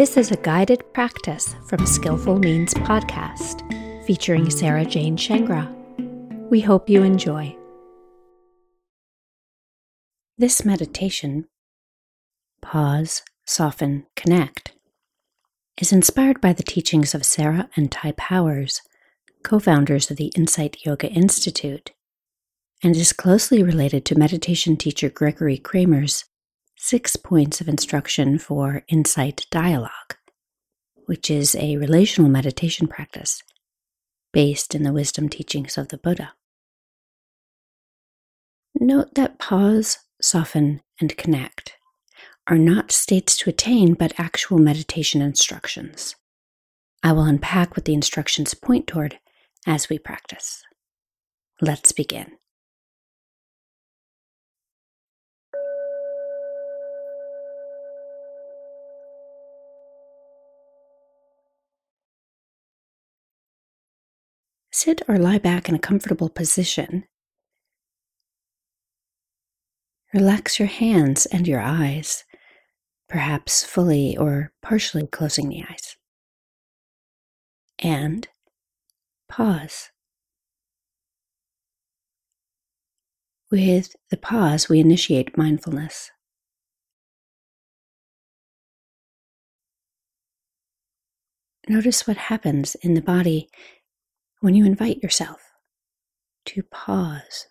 This is a guided practice from Skillful Means podcast featuring Sarah Jane Shangra. We hope you enjoy. This meditation, Pause, Soften, Connect, is inspired by the teachings of Sarah and Ty Powers, co founders of the Insight Yoga Institute, and is closely related to meditation teacher Gregory Kramer's six points of instruction for insight dialogue, which is a relational meditation practice based in the wisdom teachings of the Buddha. Note that pause, soften, and connect are not states to attain, but actual meditation instructions. I will unpack what the instructions point toward as we practice. Let's begin. Sit or lie back in a comfortable position. Relax your hands and your eyes, perhaps fully or partially closing the eyes. And pause. With the pause, we initiate mindfulness. Notice what happens in the body when you invite yourself to pause.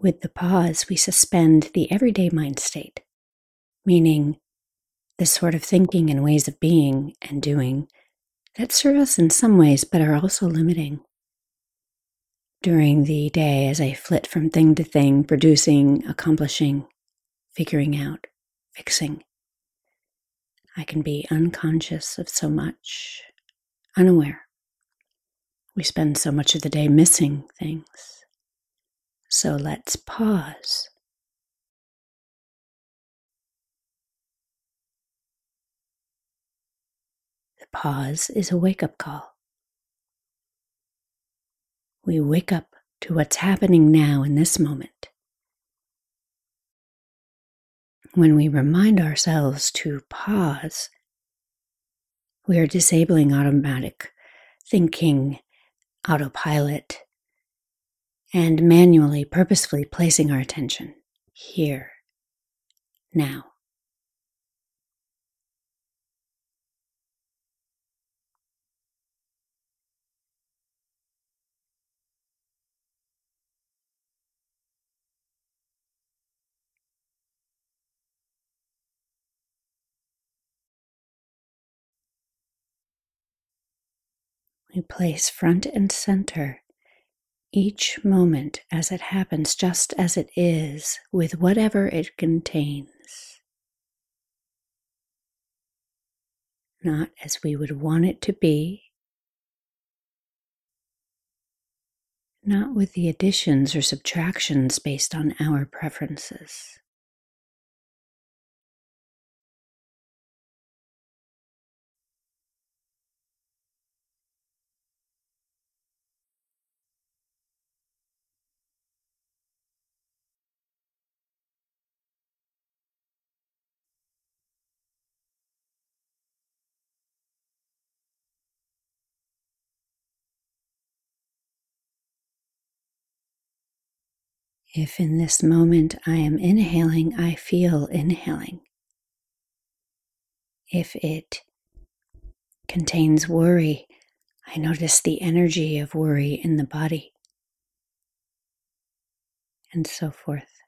With the pause, we suspend the everyday mind state, meaning the sort of thinking and ways of being and doing that serve us in some ways but are also limiting. During the day, as I flit from thing to thing, producing, accomplishing, figuring out, fixing. I can be unconscious of so much, unaware. We spend so much of the day missing things. So let's pause. The pause is a wake up call. We wake up to what's happening now in this moment when we remind ourselves to pause, we are disabling automatic thinking, autopilot, and manually, purposefully placing our attention here, now. We place front and center each moment as it happens, just as it is, with whatever it contains. Not as we would want it to be, not with the additions or subtractions based on our preferences. If in this moment I am inhaling, I feel inhaling. If it contains worry, I notice the energy of worry in the body, and so forth.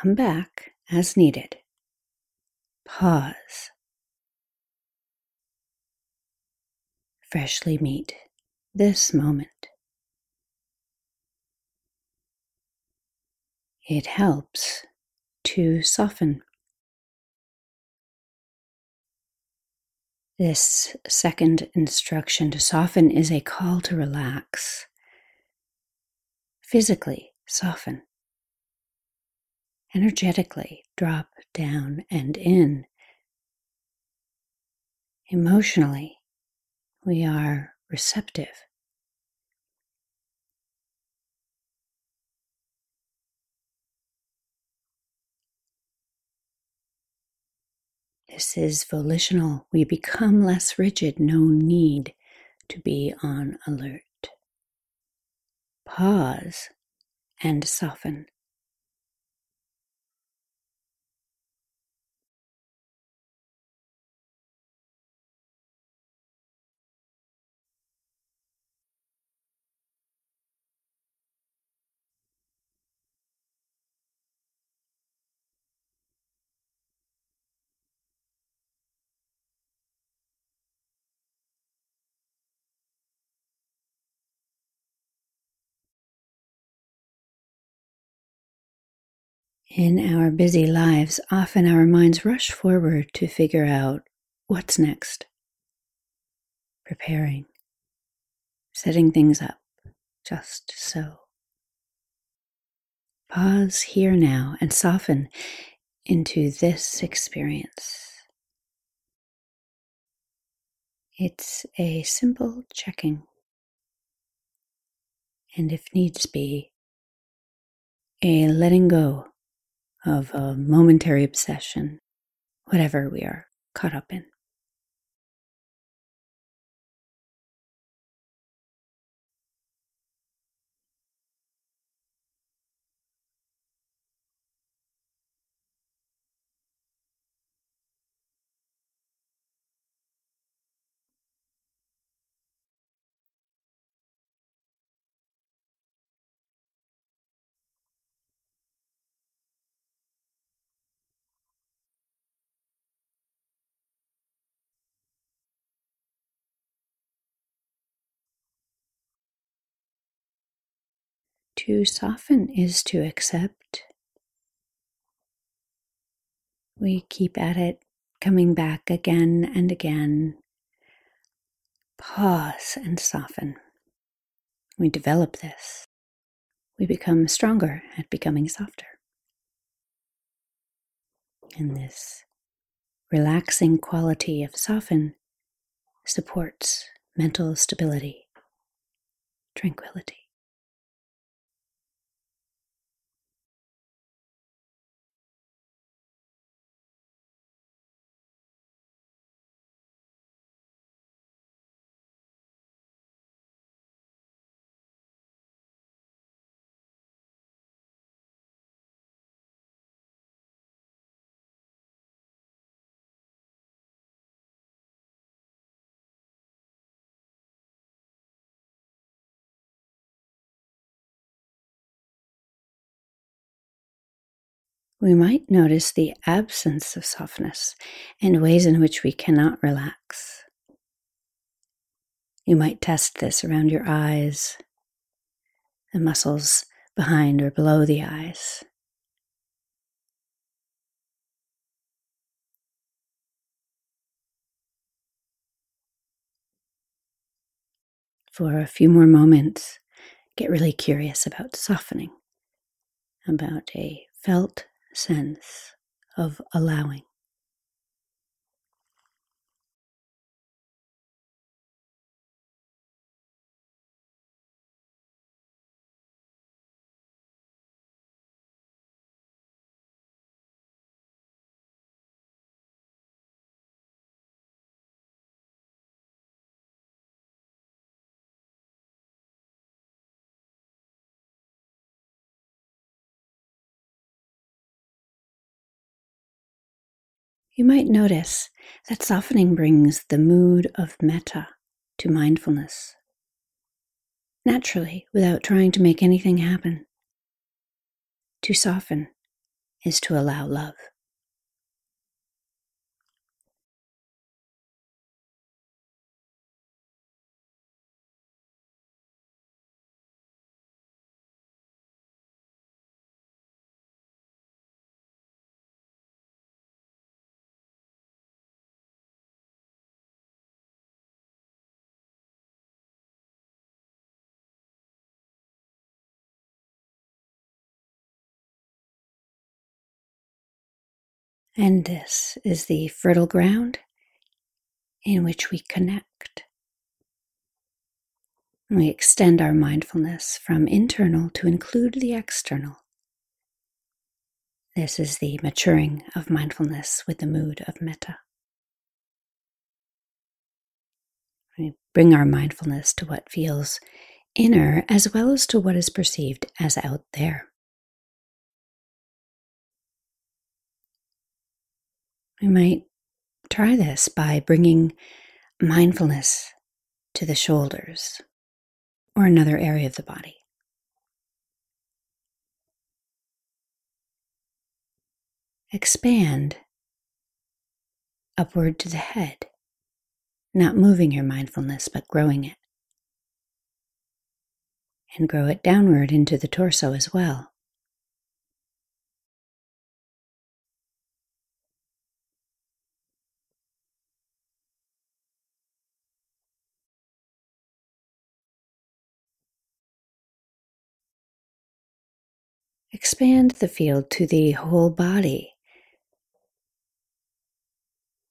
Come back as needed. Pause. Freshly meet this moment. It helps to soften. This second instruction to soften is a call to relax. Physically soften. Energetically drop down and in. Emotionally, we are receptive. This is volitional. We become less rigid, no need to be on alert. Pause and soften. In our busy lives, often our minds rush forward to figure out what's next. Preparing, setting things up just so. Pause here now and soften into this experience. It's a simple checking, and if needs be, a letting go of a momentary obsession, whatever we are caught up in. To soften is to accept. We keep at it, coming back again and again. Pause and soften. We develop this. We become stronger at becoming softer. And this relaxing quality of soften supports mental stability, tranquility. We might notice the absence of softness and ways in which we cannot relax. You might test this around your eyes, the muscles behind or below the eyes. For a few more moments, get really curious about softening, about a felt sense of allowing. You might notice that softening brings the mood of metta to mindfulness, naturally, without trying to make anything happen. To soften is to allow love. And this is the fertile ground in which we connect. We extend our mindfulness from internal to include the external. This is the maturing of mindfulness with the mood of metta. We bring our mindfulness to what feels inner as well as to what is perceived as out there. We might try this by bringing mindfulness to the shoulders or another area of the body. Expand upward to the head, not moving your mindfulness, but growing it. And grow it downward into the torso as well. Expand the field to the whole body,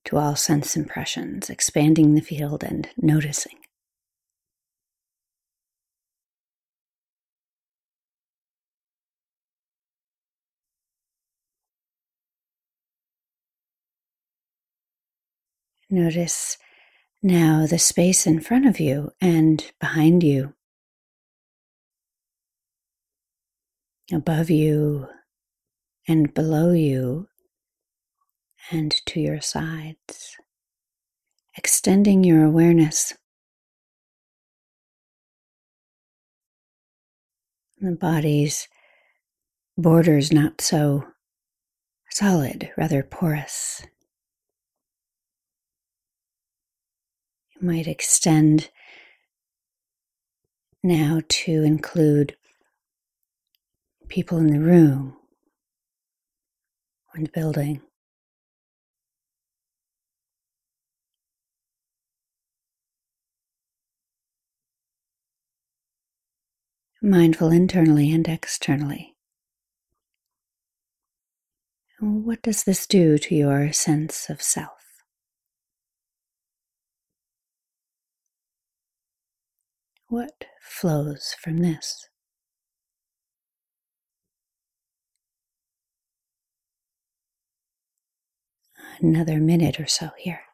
to all sense impressions, expanding the field and noticing. Notice now the space in front of you and behind you. Above you and below you and to your sides, extending your awareness. The body's borders not so solid, rather porous. You might extend now to include people in the room or the building. Mindful internally and externally. What does this do to your sense of self? What flows from this? Another minute or so here.